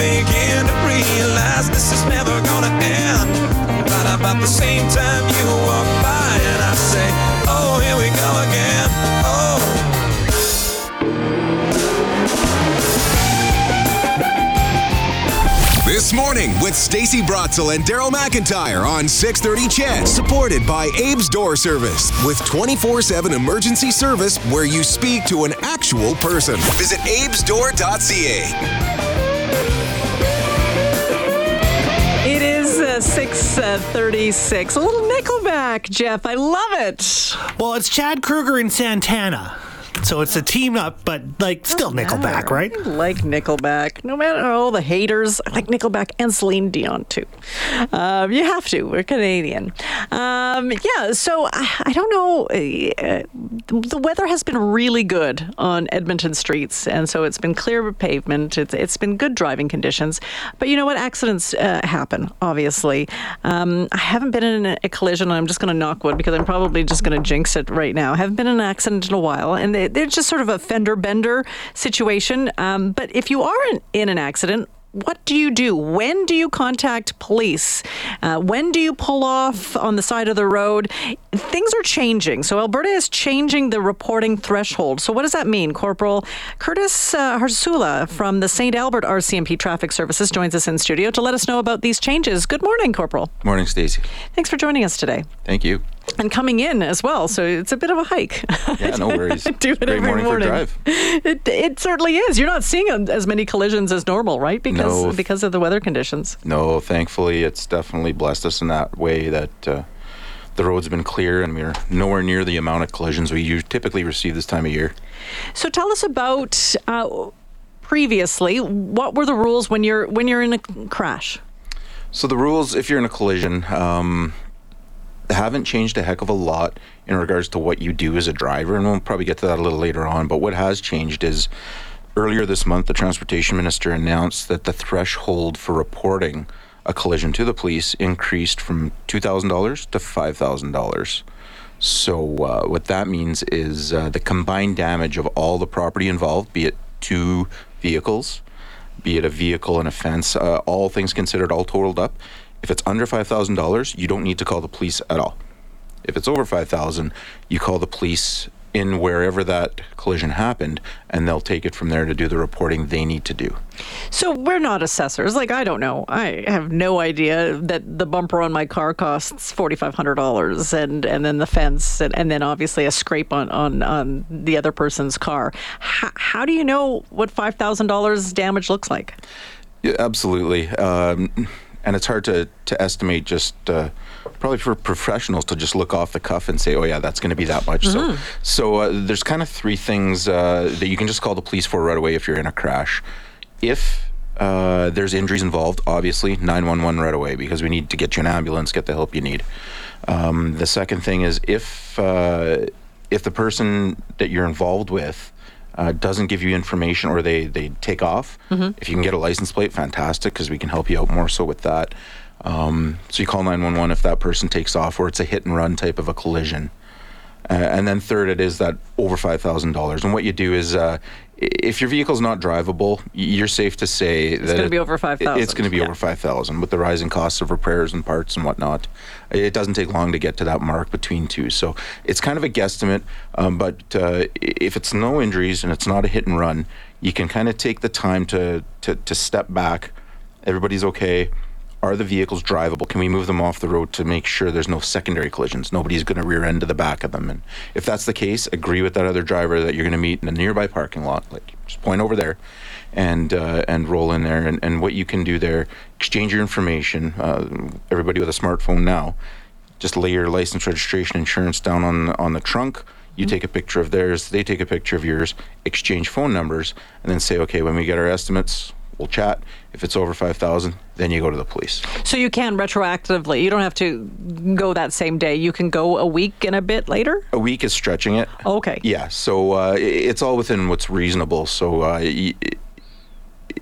begin to realize this is never gonna end. Right about the same time you walk by, and I say, Oh, here we go again. Oh. This morning with Stacey Brotzel and Daryl McIntyre on 630 CHED, Supported by Abe's Door Service with 24-7 emergency service where you speak to an actual person. Visit abesdoor.ca. 636. A little Nickelback, Jeff. I love it. Well, it's Chad Kroeger and Santana. So it's a team up, but like still Nickelback, right? I like Nickelback. No matter all the haters, I like Nickelback and Celine Dion too. Um, you have to. We're Canadian. Um, yeah. So I, I don't know. Uh, the weather has been really good on Edmonton streets, and so it's been clear pavement. It's it's been good driving conditions. But you know what? Accidents uh, happen. Obviously, um, I haven't been in a, a collision. And I'm just going to knock wood because I'm probably just going to jinx it right now. I haven't been in an accident in a while, and they, they're just sort of a fender bender situation. Um, but if you are in, in an accident, what do you do? When do you contact police? Uh, when do you pull off on the side of the road? Things are changing. So Alberta is changing the reporting threshold. So what does that mean? Corporal Curtis uh, Harsulla from the St. Albert RCMP Traffic Services joins us in studio to let us know about these changes. Good morning, Corporal. Morning, Stacey. Thanks for joining us today. Thank you. And coming in as well, so it's a bit of a hike. Yeah, no worries. do it Great every morning, morning. for a drive. It, it certainly is. You're not seeing as many collisions as normal, right? Because No. because of the weather conditions. No, thankfully, it's definitely blessed us in that way that uh, the road's been clear and we're nowhere near the amount of collisions we typically receive this time of year. So tell us about uh, previously. What were the rules when you're when you're in a crash? So the rules, if you're in a collision, um, haven't changed a heck of a lot in regards to what you do as a driver, and we'll probably get to that a little later on. But what has changed is earlier this month, the transportation minister announced that the threshold for reporting a collision to the police increased from two thousand dollars to five thousand dollars. So uh, what that means is uh, the combined damage of all the property involved, be it two vehicles, be it a vehicle and a fence, uh, all things considered, all totaled up. If it's under five thousand dollars, you don't need to call the police at all. If it's over five thousand, you call the police in wherever that collision happened, and they'll take it from there to do the reporting they need to do. So we're not assessors. Like I don't know. I have no idea that the bumper on my car costs forty five hundred dollars, and and then the fence, and, and then obviously a scrape on on on the other person's car. How, how do you know what five thousand dollars damage looks like? Yeah, absolutely. Um, and it's hard to, to estimate just uh, probably for professionals to just look off the cuff and say, oh, yeah, that's going to be that much. So, so uh, there's kind of three things uh, that you can just call the police for right away if you're in a crash. If uh, there's injuries involved, obviously 911 right away because we need to get you an ambulance, get the help you need. Um, the second thing is if uh, if the person that you're involved with uh, doesn't give you information or they, they take off, if you can get a license plate, fantastic, because we can help you out more so with that. Um, so you call 911 if that person takes off or it's a hit and run type of a collision. Uh, and then third, it is that over five thousand dollars. And what you do is, uh, if your vehicle's not drivable, you're safe to say that it's gonna be over five thousand. It's 5,000, going to be yeah. over five thousand with the rising costs of repairs and parts and whatnot. It doesn't take long to get to that mark between two. So it's kind of a guesstimate. Um, but uh, if it's no injuries and it's not a hit and run, you can kind of take the time to to, to step back. Everybody's okay. Are the vehicles drivable? Can we move them off the road to make sure there's no secondary collisions? Nobody's going to rear end to the back of them. And if that's the case, agree with that other driver that you're going to meet in a nearby parking lot. Like just point over there, and uh, and roll in there. And, and what you can do there, exchange your information. Uh, everybody with a smartphone now, just lay your license, registration, insurance down on on the trunk. You take a picture of theirs, they take a picture of yours, exchange phone numbers, and then say, okay, when we get our estimates, we'll chat. If it's over five thousand, then you go to the police. So you can retroactively. You don't have to go that same day. You can go a week and a bit later. A week is stretching it. Okay. Yeah, so uh, it's all within what's reasonable. So uh,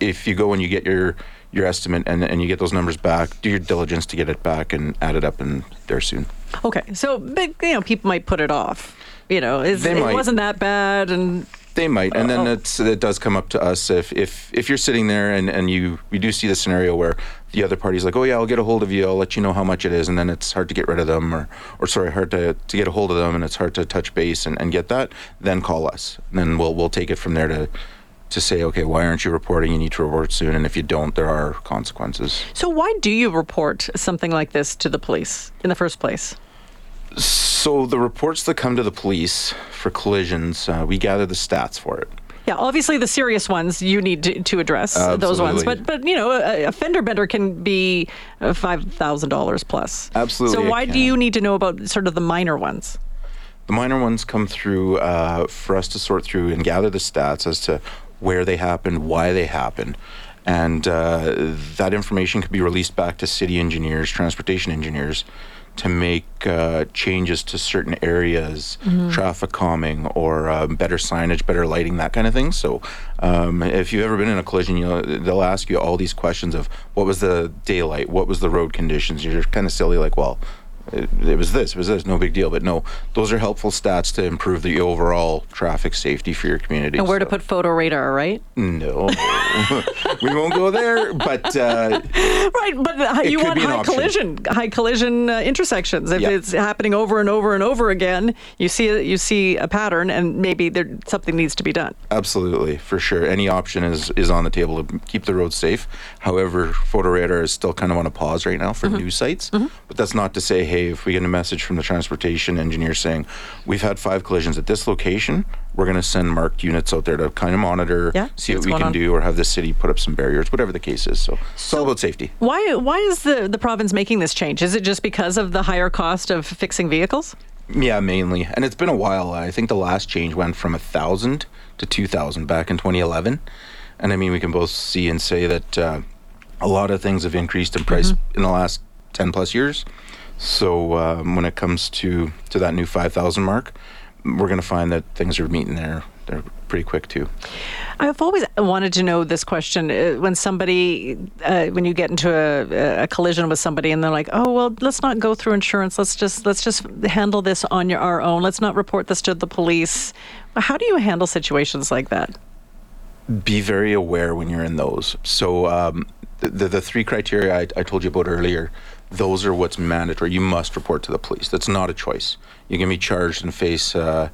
if you go and you get your your estimate and, and you get those numbers back, do your diligence to get it back and add it up in there soon. Okay. So, but you know, people might put it off. You know, it might. wasn't that bad, and They might, and then oh. it's, it does come up to us if if if you're sitting there and and you we do see the scenario where the other party's like, oh yeah, I'll get a hold of you, I'll let you know how much it is, and then it's hard to get rid of them, or or sorry, hard to to get a hold of them, and it's hard to touch base and, and get that. Then call us, and then we'll we'll take it from there to to say, okay, why aren't you reporting? You need to report soon, and if you don't, there are consequences. So why do you report something like this to the police in the first place? So the reports that come to the police for collisions, uh, we gather the stats for it. Yeah, obviously the serious ones you need to, to address uh, those ones, but but you know a, a fender bender can be uh, five thousand dollars plus. Absolutely, So why do you need to know about sort of the minor ones? The minor ones come through uh, for us to sort through and gather the stats as to where they happened, why they happened. And uh, that information could be released back to city engineers, transportation engineers, to make uh, changes to certain areas, traffic calming, or uh, better signage, better lighting, that kind of thing. So, um, if you've ever been in a collision, you know they'll ask you all these questions of what was the daylight, what was the road conditions. You're kind of silly, like, well, it, it was this, it was this, no big deal. But no, those are helpful stats to improve the overall traffic safety for your community. And where to put photo radar, right? No, we won't go there. But uh, Right, but you want high option. collision, high collision uh, intersections. If Yeah. it's happening over and over and over again, you see a, you see a pattern, and maybe there something needs to be done. absolutely, for sure, any option is is on the table to keep the road safe. However, photo radar is still kind of on a pause right now for Mm-hmm. news sites. But that's not to say, hey, if we get a message from the transportation engineer saying we've had five collisions at this location, we're going to send marked units out there to kind of monitor, Yeah, see what we can on. do, or have the city put up some barriers, whatever the case is. So, it's all about safety. Why why is the the province making this change? Is it just because of the higher cost of fixing vehicles? Yeah, mainly, and it's been a while. I think the last change went from a thousand to two thousand back in 2011, and I mean we can both see and say that uh, a lot of things have increased in price in the last 10 plus years. So um, when it comes to to that new 5,000 mark, we're going to find that things are meeting there. They're pretty quick too. I've always wanted to know this question uh, when somebody, uh, when you get into a, a collision with somebody and they're like, "Oh well, let's not go through insurance. Let's just let's just handle this on your our own. Let's not report this to the police." How do you handle situations like that? be very aware when you're in those. So um, the, the the three criteria I, I told you about earlier, those are what's mandatory. You must report to the police. That's not a choice. You can be charged and face uh,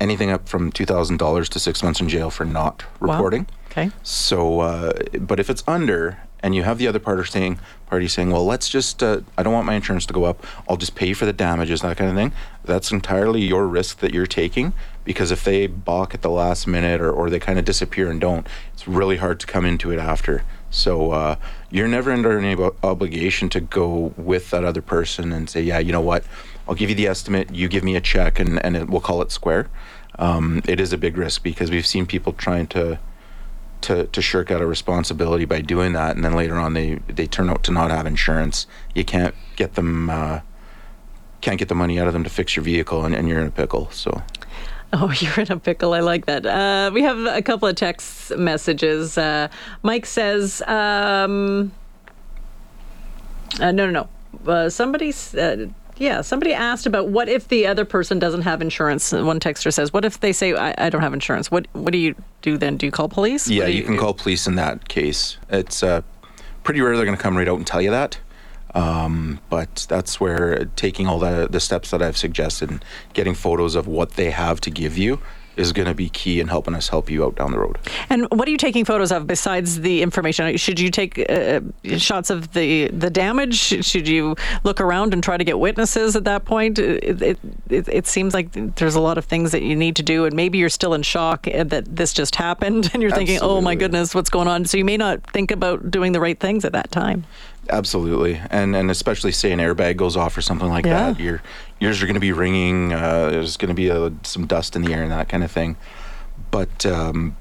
anything up from two thousand dollars to six months in jail for not Wow. reporting. Okay. So, uh, but if it's under, and you have the other party saying, party saying, well, let's just, uh, I don't want my insurance to go up. I'll just pay for the damages, that kind of thing. That's entirely your risk that you're taking. Because if they balk at the last minute or, or they kind of disappear and don't, it's really hard to come into it after. So uh, you're never under any ob- obligation to go with that other person and say, yeah, you know what, I'll give you the estimate, you give me a check, and, and it, we'll call it square. Um, it is a big risk because we've seen people trying to to, to shirk out a responsibility by doing that, and then later on they they turn out to not have insurance. You can't get them uh, can't get the money out of them to fix your vehicle, and, and you're in a pickle. So Oh, you're in a pickle. I like that. Uh, we have a couple of text messages. Uh, Mike says, um, uh, no, no, no. Uh, somebody, s- uh, yeah, somebody asked about what if the other person doesn't have insurance. One texter says, "What if they say I, I don't have insurance? What what do you do then? Do you call police? yeah, do you can call police in that case. It's uh, pretty rare they're going to come right out and tell you that. Um, but that's where taking all the the steps that I've suggested and getting photos of what they have to give you is going to be key in helping us help you out down the road. And what are you taking photos of besides the information? Should you take uh, shots of the the damage? Should you look around and try to get witnesses at that point? It, it, it, it seems like there's a lot of things that you need to do, and maybe you're still in shock that this just happened, and you're thinking, "Oh my goodness, what's going on?" So you may not think about doing the right things at that time. Absolutely, and and especially say an airbag goes off or something like Yeah. that, your ears are going to be ringing. Uh, there's going to be a, some dust in the air and that kind of thing. But um,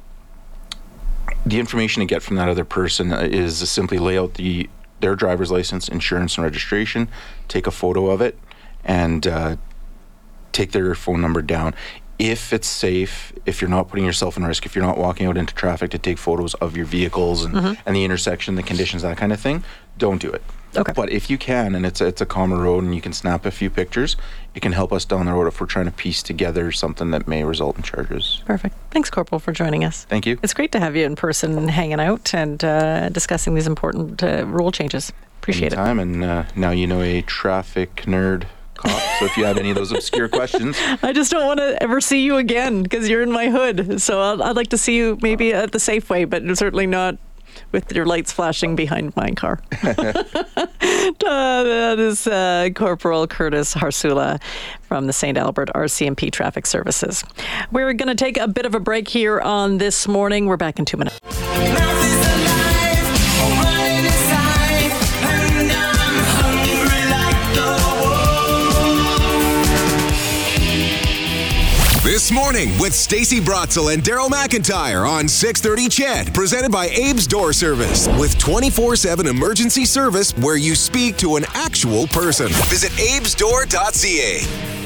the information to get from that other person is to simply lay out the their driver's license, insurance, and registration. Take a photo of it, and uh, take their phone number down. If it's safe, if you're not putting yourself in risk, if you're not walking out into traffic to take photos of your vehicles and, and the intersection, the conditions, that kind of thing, don't do it. Okay. But if you can, and it's a, it's a calmer road, and you can snap a few pictures, it can help us down the road if we're trying to piece together something that may result in charges. Perfect. Thanks, Corporal, for joining us. Thank you. It's great to have you in person hanging out and uh, discussing these important uh, rule changes. Appreciate it. Time and uh, now you know a traffic nerd cop. so if you have any of those obscure questions, I just don't want to ever see you again because you're in my hood. So I'd, I'd like to see you maybe at the Safeway, but certainly not with your lights flashing behind my car. uh, that is uh, Corporal Curtis Harsulla from the St. Albert RCMP Traffic Services. We're going to take a bit of a break here on this morning. We're back in two minutes. This morning with Stacey Brotzel and Daryl McIntyre on 630 CHED, presented by Abe's Door Service with 24-7 emergency service where you speak to an actual person. Visit abesdoor.ca.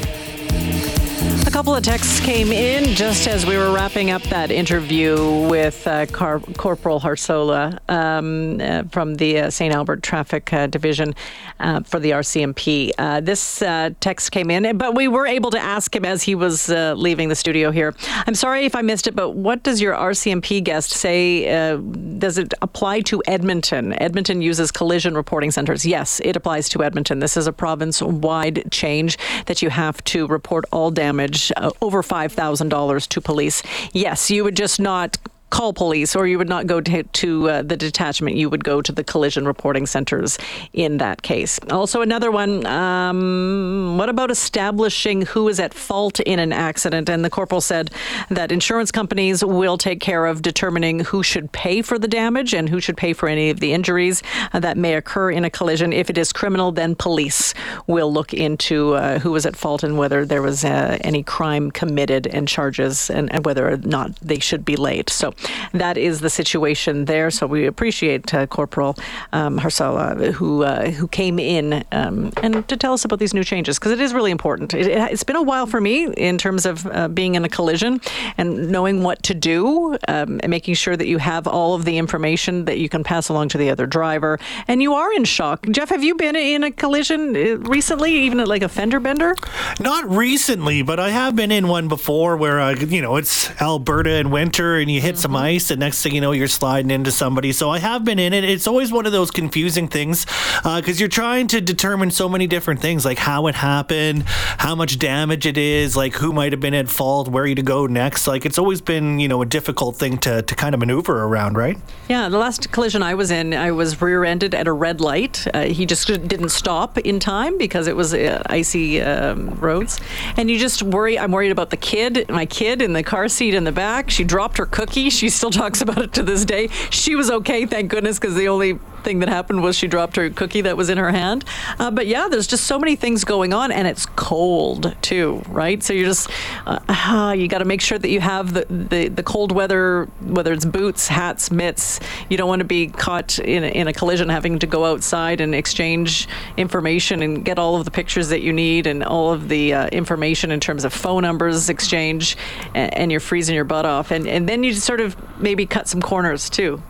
A couple of texts came in just as we were wrapping up that interview with uh, Car- Corporal Harsola um, uh, from the uh, St. Albert Traffic uh, Division uh, for the RCMP. Uh, this text came in, but we were able to ask him as he was leaving the studio here. I'm sorry if I missed it, but what does your RCMP guest say? does it apply to Edmonton? Edmonton uses collision reporting centers. Yes, it applies to Edmonton. This is a province wide change that you have to report all damage Uh, over $5,000 to police. Yes, you would just not call police or you would not go to, to uh, the detachment. You would go to the collision reporting centers in that case. Also, another one um, what about establishing who is at fault in an accident? And the corporal said that insurance companies will take care of determining who should pay for the damage and who should pay for any of the injuries uh, that may occur in a collision. If it is criminal, then police will look into uh, who was at fault and whether there was uh, any crime committed and charges and, and whether or not they should be laid. So that is the situation there. So we appreciate uh, Corporal um, Harsala who uh, who came in um, and to tell us about these new changes because it is really important. It, has been a while for me in terms of uh, being in a collision and knowing what to do um, and making sure that you have all of the information that you can pass along to the other driver. And you are in shock. Jeff, have you been in a collision uh, recently, even like a fender bender? Not recently, but I have been in one before where, uh, you know, it's Alberta in winter and you hit mm-hmm. some ice, and next thing you know, you're sliding into somebody. So I have been in it. It's always one of those confusing things because uh, you're trying to determine so many different things, like how it happened, how much damage it is, like who might have been at fault, where you to go next. Like it's always been, you know, a difficult thing to, to kind of maneuver around, right? Yeah, the last collision I was in, I was rear-ended at a red light. Uh, he just didn't stop in time because it was uh, icy um, roads, and you just worry. I'm worried about the kid, my kid in the car seat in the back. She dropped her cookie. She still talks about it to this day. She was okay, thank goodness, because the only thing that happened was she dropped her cookie that was in her hand. Uh, but yeah, there's just so many things going on, and it's cold too, right? So you're just uh, you got to make sure that you have the, the, the cold weather, whether it's boots, hats, mitts. You don't want to be caught in a, in a collision having to go outside and exchange information and get all of the pictures that you need and all of the uh, information in terms of phone numbers exchange, and, and, you're freezing your butt off, and and then you sort of maybe cut some corners too.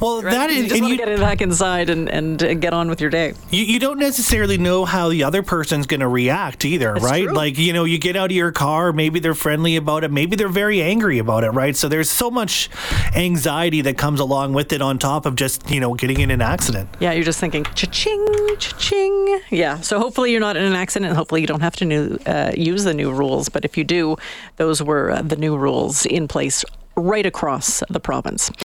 Well, right? that is, you just want to get it back inside and, and get on with your day. You, you don't necessarily know how the other person's going to react either, That's right? True. Like, you know, you get out of your car, maybe they're friendly about it, maybe they're very angry about it, right? So there's so much anxiety that comes along with it on top of just, you know, getting in an accident. Yeah, you're just thinking, cha-ching, cha-ching. Yeah, so hopefully you're not in an accident. Hopefully you don't have to new, uh, use the new rules. But if you do, those were uh, the new rules in place right across the province.